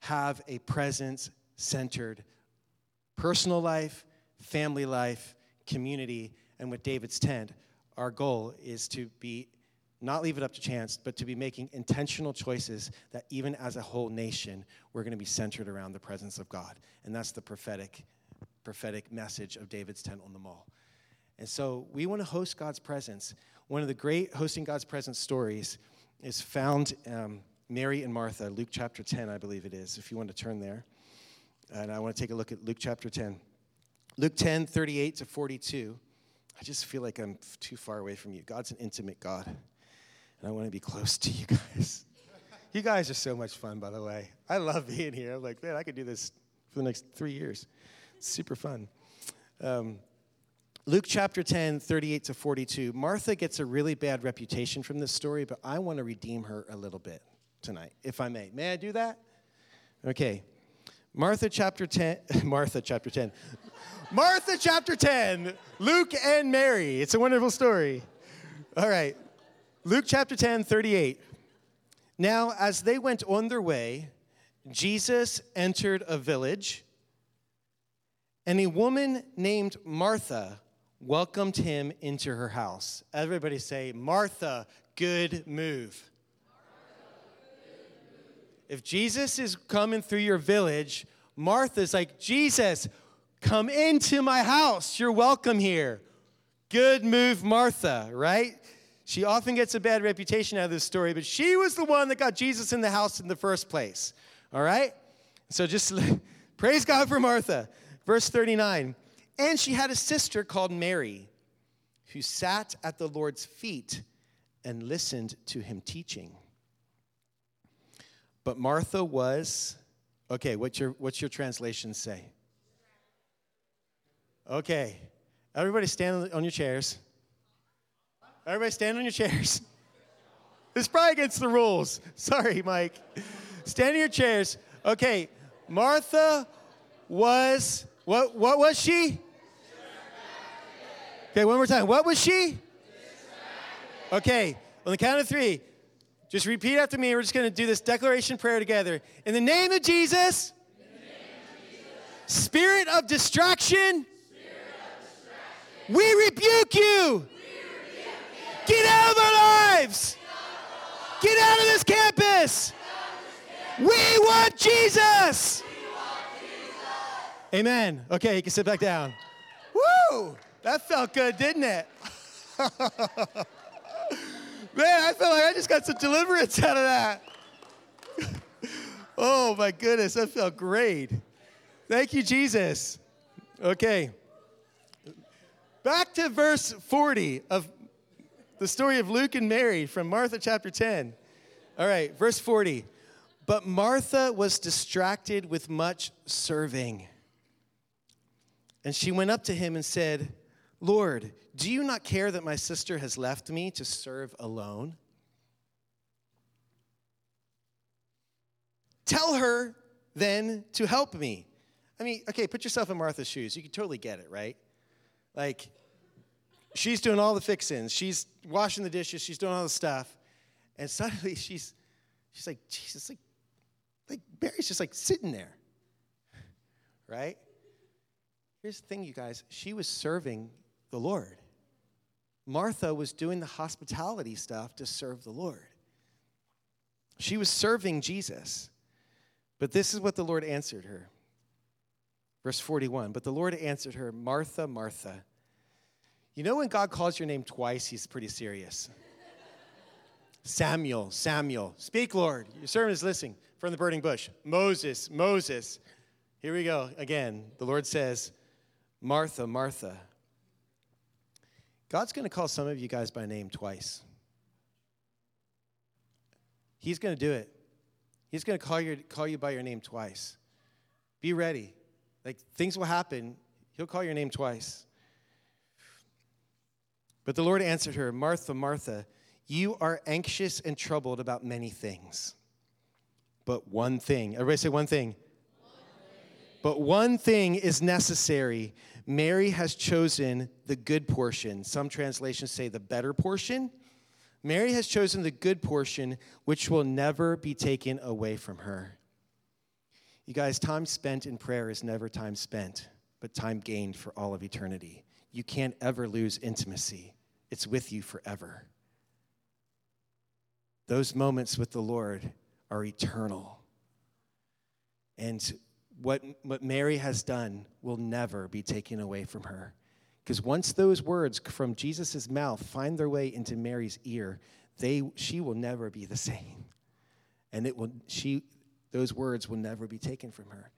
have a presence centered personal life, family life, community, and with David's tent, our goal is to be not leave it up to chance, but to be making intentional choices that even as a whole nation, we're going to be centered around the presence of God. And that's the prophetic prophetic message of David's tent on the mall. And so we want to host God's presence. One of the great hosting God's presence stories is found um, Mary and Martha, Luke chapter 10, I believe it is, if you want to turn there. And I want to take a look at Luke chapter 10. Luke 10, 38 to 42. I just feel like I'm too far away from you. God's an intimate God, and I want to be close to you guys. you guys are so much fun, by the way. I love being here. I'm like, man, I could do this for the next three years. It's super fun. Um, Luke chapter 10, 38 to 42. Martha gets a really bad reputation from this story, but I want to redeem her a little bit tonight, if I may. May I do that? Okay. Martha chapter 10, Martha chapter 10. Martha chapter 10, Luke and Mary. It's a wonderful story. All right. Luke chapter 10, 38. Now, as they went on their way, Jesus entered a village, and a woman named Martha welcomed him into her house. Everybody say, Martha, good move. If Jesus is coming through your village, Martha's like, Jesus, come into my house. You're welcome here. Good move, Martha, right? She often gets a bad reputation out of this story, but she was the one that got Jesus in the house in the first place. All right? So just praise God for Martha. Verse 39 And she had a sister called Mary who sat at the Lord's feet and listened to him teaching. But Martha was, okay, what's your, what's your translation say? Okay, everybody stand on your chairs. Everybody stand on your chairs. This is probably against the rules. Sorry, Mike. Stand in your chairs. Okay, Martha was, what, what was she? Okay, one more time. What was she? Okay, on the count of three, just repeat after me. We're just going to do this declaration prayer together. In the name of Jesus, Spirit of distraction, we rebuke you. Get out of our lives. Get out of this campus. We want Jesus. Amen. Okay, you can sit back down. Woo! That felt good, didn't it? Man, I feel like I just got some deliverance out of that. oh my goodness, that felt great. Thank you, Jesus. Okay. Back to verse 40 of the story of Luke and Mary from Martha chapter 10. All right, verse 40. But Martha was distracted with much serving. And she went up to him and said, Lord, do you not care that my sister has left me to serve alone? Tell her then to help me. I mean, okay, put yourself in Martha's shoes. You can totally get it, right? Like, she's doing all the fixings, she's washing the dishes, she's doing all the stuff. And suddenly she's she's like, Jesus, like, like Mary's just like sitting there. Right? Here's the thing, you guys. She was serving the Lord. Martha was doing the hospitality stuff to serve the Lord. She was serving Jesus. But this is what the Lord answered her. Verse 41 But the Lord answered her, Martha, Martha. You know when God calls your name twice, he's pretty serious. Samuel, Samuel, speak, Lord. Your servant is listening from the burning bush. Moses, Moses. Here we go again. The Lord says, Martha, Martha. God's going to call some of you guys by name twice. He's going to do it. He's going to call you, call you by your name twice. Be ready. Like things will happen. He'll call your name twice. But the Lord answered her, Martha, Martha, you are anxious and troubled about many things. But one thing, everybody say one thing. But one thing is necessary. Mary has chosen the good portion. Some translations say the better portion. Mary has chosen the good portion, which will never be taken away from her. You guys, time spent in prayer is never time spent, but time gained for all of eternity. You can't ever lose intimacy, it's with you forever. Those moments with the Lord are eternal. And what, what Mary has done will never be taken away from her. Because once those words from Jesus' mouth find their way into Mary's ear, they, she will never be the same. And it will, she, those words will never be taken from her.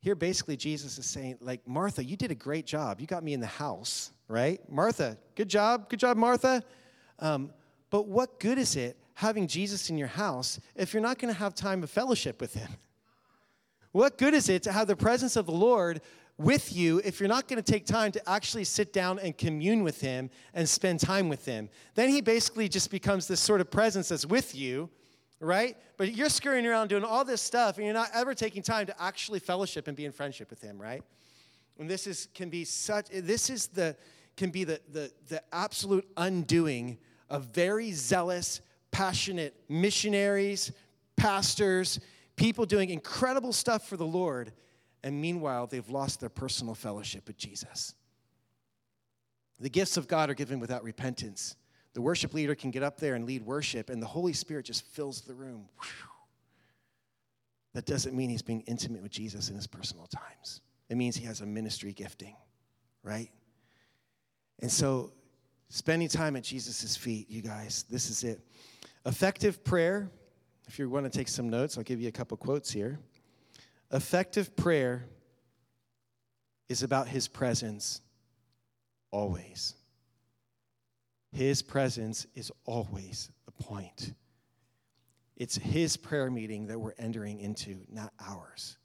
Here, basically, Jesus is saying, like, Martha, you did a great job. You got me in the house, right? Martha, good job. Good job, Martha. Um, but what good is it having Jesus in your house if you're not going to have time of fellowship with him? What good is it to have the presence of the Lord with you if you're not going to take time to actually sit down and commune with Him and spend time with Him? Then He basically just becomes this sort of presence that's with you, right? But you're scurrying around doing all this stuff and you're not ever taking time to actually fellowship and be in friendship with Him, right? And this is can be such this is the can be the the, the absolute undoing of very zealous, passionate missionaries, pastors, people doing incredible stuff for the Lord, and meanwhile, they've lost their personal fellowship with Jesus. The gifts of God are given without repentance. The worship leader can get up there and lead worship, and the Holy Spirit just fills the room. That doesn't mean he's being intimate with Jesus in his personal times. It means he has a ministry gifting, right? And so, spending time at Jesus' feet, you guys, this is it. Effective prayer, if you want to take some notes, I'll give you a couple quotes here. Effective prayer is about his presence always. His presence is always the point. It's his prayer meeting that we're entering into, not ours.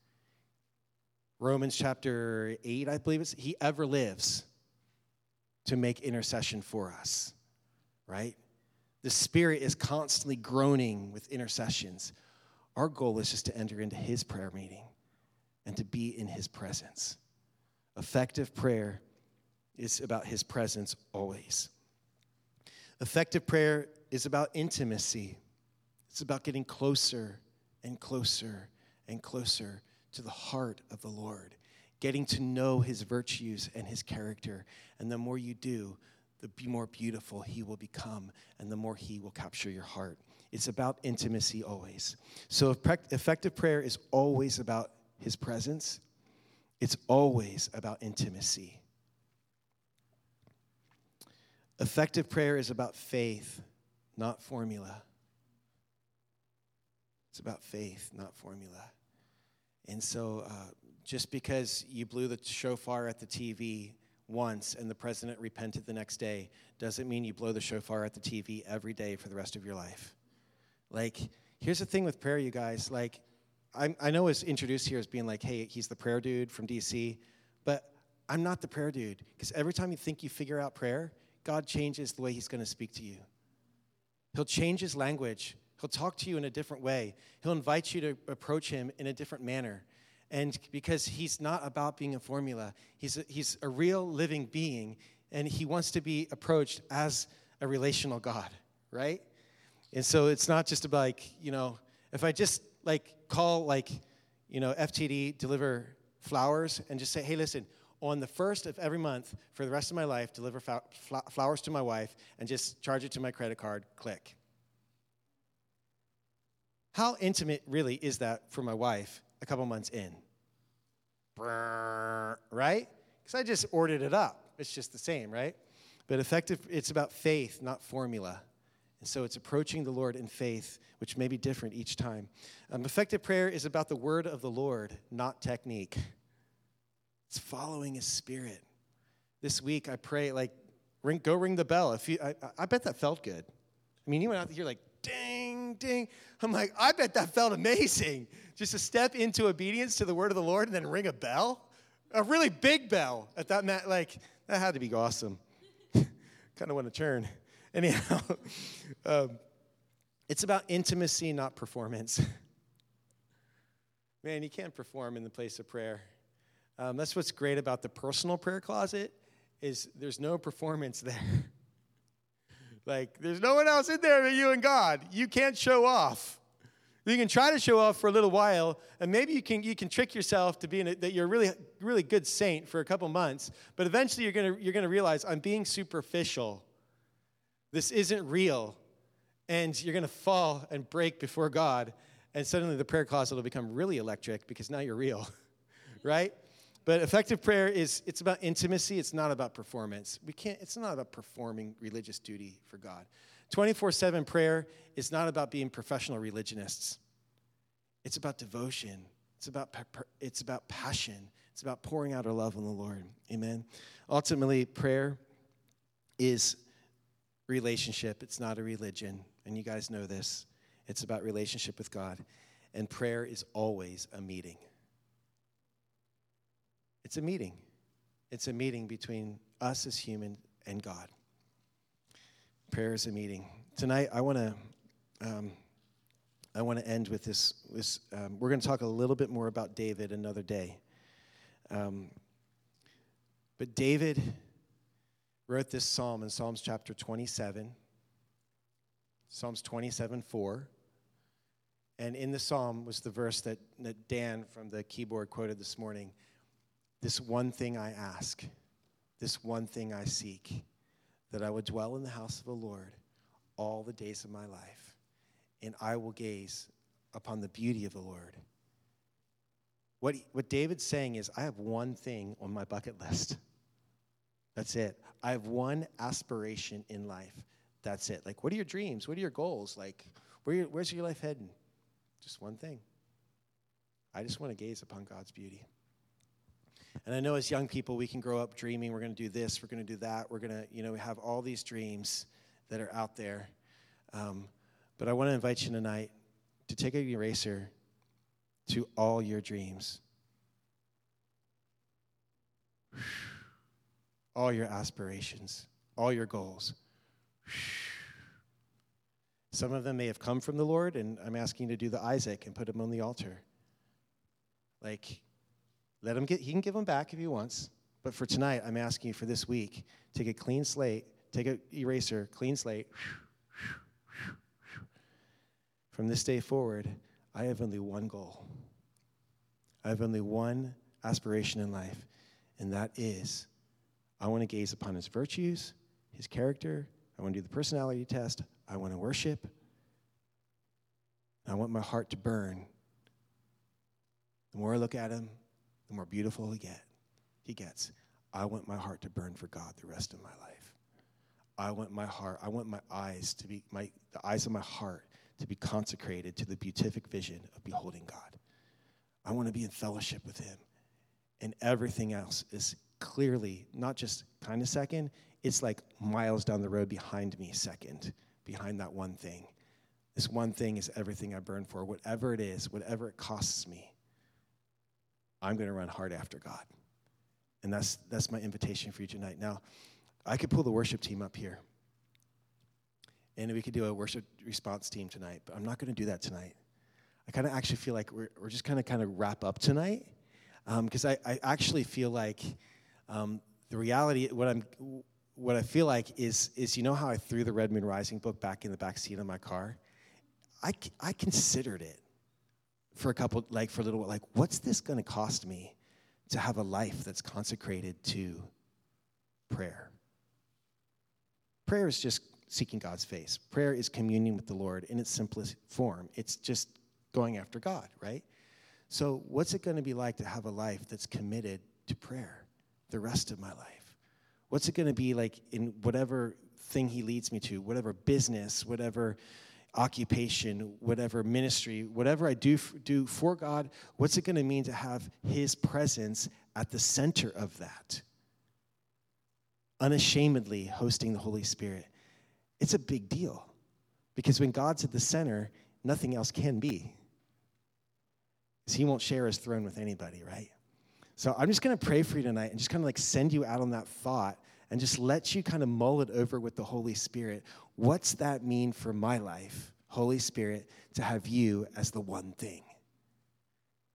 Romans chapter 8, I believe it's, he ever lives to make intercession for us, right? The Spirit is constantly groaning with intercessions. Our goal is just to enter into his prayer meeting and to be in his presence. Effective prayer is about his presence always. Effective prayer is about intimacy. It's about getting closer and closer and closer to the heart of the Lord, getting to know his virtues and his character. And the more you do, the more beautiful he will become, and the more he will capture your heart. It's about intimacy always. So, effective prayer is always about his presence, it's always about intimacy. Effective prayer is about faith, not formula. It's about faith, not formula. And so, uh, just because you blew the shofar at the TV once and the president repented the next day doesn't mean you blow the shofar at the TV every day for the rest of your life. Like, here's the thing with prayer, you guys. Like, I'm, i know it's introduced here as being like, hey, he's the prayer dude from DC, but I'm not the prayer dude because every time you think you figure out prayer, God changes the way he's going to speak to you. He'll change his language He'll talk to you in a different way. He'll invite you to approach him in a different manner. And because he's not about being a formula, he's a, he's a real living being, and he wants to be approached as a relational God, right? And so it's not just about like, you know, if I just like call like, you know, FTD deliver flowers and just say, hey, listen, on the first of every month for the rest of my life, deliver flowers to my wife and just charge it to my credit card, click. How intimate really is that for my wife a couple months in? Right? Because I just ordered it up. It's just the same, right? But effective, it's about faith, not formula. And so it's approaching the Lord in faith, which may be different each time. Um, effective prayer is about the word of the Lord, not technique. It's following His Spirit. This week, I pray, like, ring, go ring the bell. If you, I, I bet that felt good. I mean, you went out here like, ding, ding. I'm like, I bet that felt amazing. Just to step into obedience to the word of the Lord and then ring a bell, a really big bell at that, mat, like, that had to be awesome. kind of want to turn. Anyhow, um, it's about intimacy, not performance. Man, you can't perform in the place of prayer. Um, that's what's great about the personal prayer closet is there's no performance there. Like, there's no one else in there but you and God. You can't show off. You can try to show off for a little while, and maybe you can, you can trick yourself to being a, that you're a really, really good saint for a couple months, but eventually you're gonna, you're gonna realize I'm being superficial. This isn't real. And you're gonna fall and break before God, and suddenly the prayer closet will become really electric because now you're real, right? But effective prayer is it's about intimacy, it's not about performance. We can't it's not about performing religious duty for God. 24/7 prayer is not about being professional religionists. It's about devotion. It's about it's about passion. It's about pouring out our love on the Lord. Amen. Ultimately, prayer is relationship. It's not a religion, and you guys know this. It's about relationship with God. And prayer is always a meeting. It's a meeting. It's a meeting between us as human and God. Prayer is a meeting. Tonight, I want to. Um, I want to end with this. this um, we're going to talk a little bit more about David another day. Um, but David wrote this psalm in Psalms chapter 27. Psalms 27 4. And in the psalm was the verse that, that Dan from the keyboard quoted this morning This one thing I ask, this one thing I seek, that I would dwell in the house of the Lord all the days of my life, and I will gaze upon the beauty of the Lord. What, what David's saying is, I have one thing on my bucket list. That's it. I have one aspiration in life that's it. Like, what are your dreams? What are your goals? Like, where where's your life heading? Just one thing. I just want to gaze upon God's beauty. And I know as young people, we can grow up dreaming we're going to do this, we're going to do that, we're going to, you know, we have all these dreams that are out there. Um, but I want to invite you tonight to take an eraser to all your dreams, all your aspirations, all your goals. Some of them may have come from the Lord, and I'm asking to do the Isaac and put him on the altar. Like, let him get, he can give them back if he wants. But for tonight, I'm asking you for this week, take a clean slate, take an eraser, clean slate. From this day forward, I have only one goal. I have only one aspiration in life, and that is I want to gaze upon his virtues, his character, I want to do the personality test. I want to worship. I want my heart to burn. The more I look at him, the more beautiful he get. He gets. I want my heart to burn for God the rest of my life. I want my heart, I want my eyes to be my the eyes of my heart to be consecrated to the beatific vision of beholding God. I want to be in fellowship with him. And everything else is clearly not just kind of second, it's like miles down the road behind me, second, behind that one thing. This one thing is everything I burn for. Whatever it is, whatever it costs me, I'm going to run hard after God. And that's, that's my invitation for you tonight. Now, I could pull the worship team up here. And we could do a worship response team tonight, but I'm not going to do that tonight. I kind of actually feel like we're, we're just kind of kind of wrap up tonight because um, I, I actually feel like um, the reality, what I'm, what I feel like is, is you know how I threw the Red Moon Rising book back in the back seat of my car? I, I considered it for a couple, like for a little while, like, what's this going to cost me to have a life that's consecrated to prayer? Prayer is just seeking God's face. Prayer is communion with the Lord in its simplest form. It's just going after God, right? So, what's it going to be like to have a life that's committed to prayer the rest of my life? What's it going to be like in whatever thing He leads me to, whatever business, whatever occupation, whatever ministry, whatever I do, do for God, what's it going to mean to have His presence at the center of that? Unashamedly hosting the Holy Spirit. It's a big deal because when God's at the center, nothing else can be. Because He won't share His throne with anybody, right? So I'm just going to pray for you tonight and just kind of like send you out on that thought and just let you kind of mull it over with the Holy Spirit. What's that mean for my life, Holy Spirit, to have you as the one thing?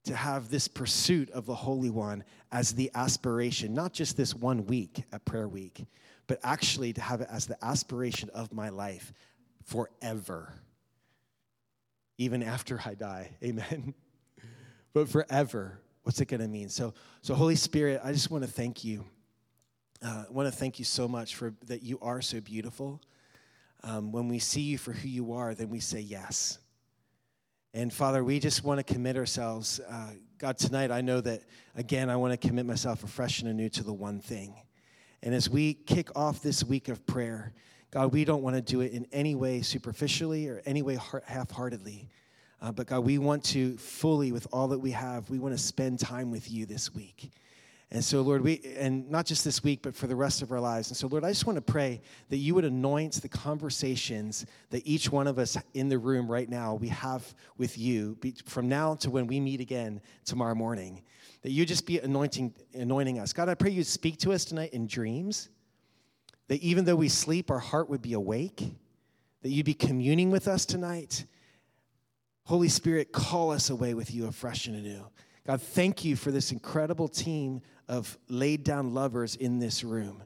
To have this pursuit of the Holy One as the aspiration, not just this one week at prayer week, but actually to have it as the aspiration of my life forever, even after I die. Amen. but forever what's it going to mean? So, so Holy Spirit, I just want to thank you. Uh, I want to thank you so much for that you are so beautiful. Um, when we see you for who you are, then we say yes. And Father, we just want to commit ourselves. Uh, God, tonight I know that, again, I want to commit myself afresh and anew to the one thing. And as we kick off this week of prayer, God, we don't want to do it in any way superficially or any way half heartedly. Uh, but God, we want to fully, with all that we have, we want to spend time with you this week. And so, Lord, we, and not just this week, but for the rest of our lives. And so, Lord, I just want to pray that you would anoint the conversations that each one of us in the room right now we have with you from now to when we meet again tomorrow morning. That you just be anointing, anointing us. God, I pray you speak to us tonight in dreams. That even though we sleep, our heart would be awake. That you'd be communing with us tonight Holy Spirit, call us away with you afresh and anew. God, thank you for this incredible team of laid down lovers in this room.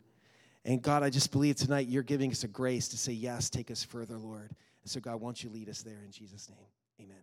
And God, I just believe tonight you're giving us a grace to say, Yes, take us further, Lord. And So, God, won't you lead us there in Jesus' name? Amen.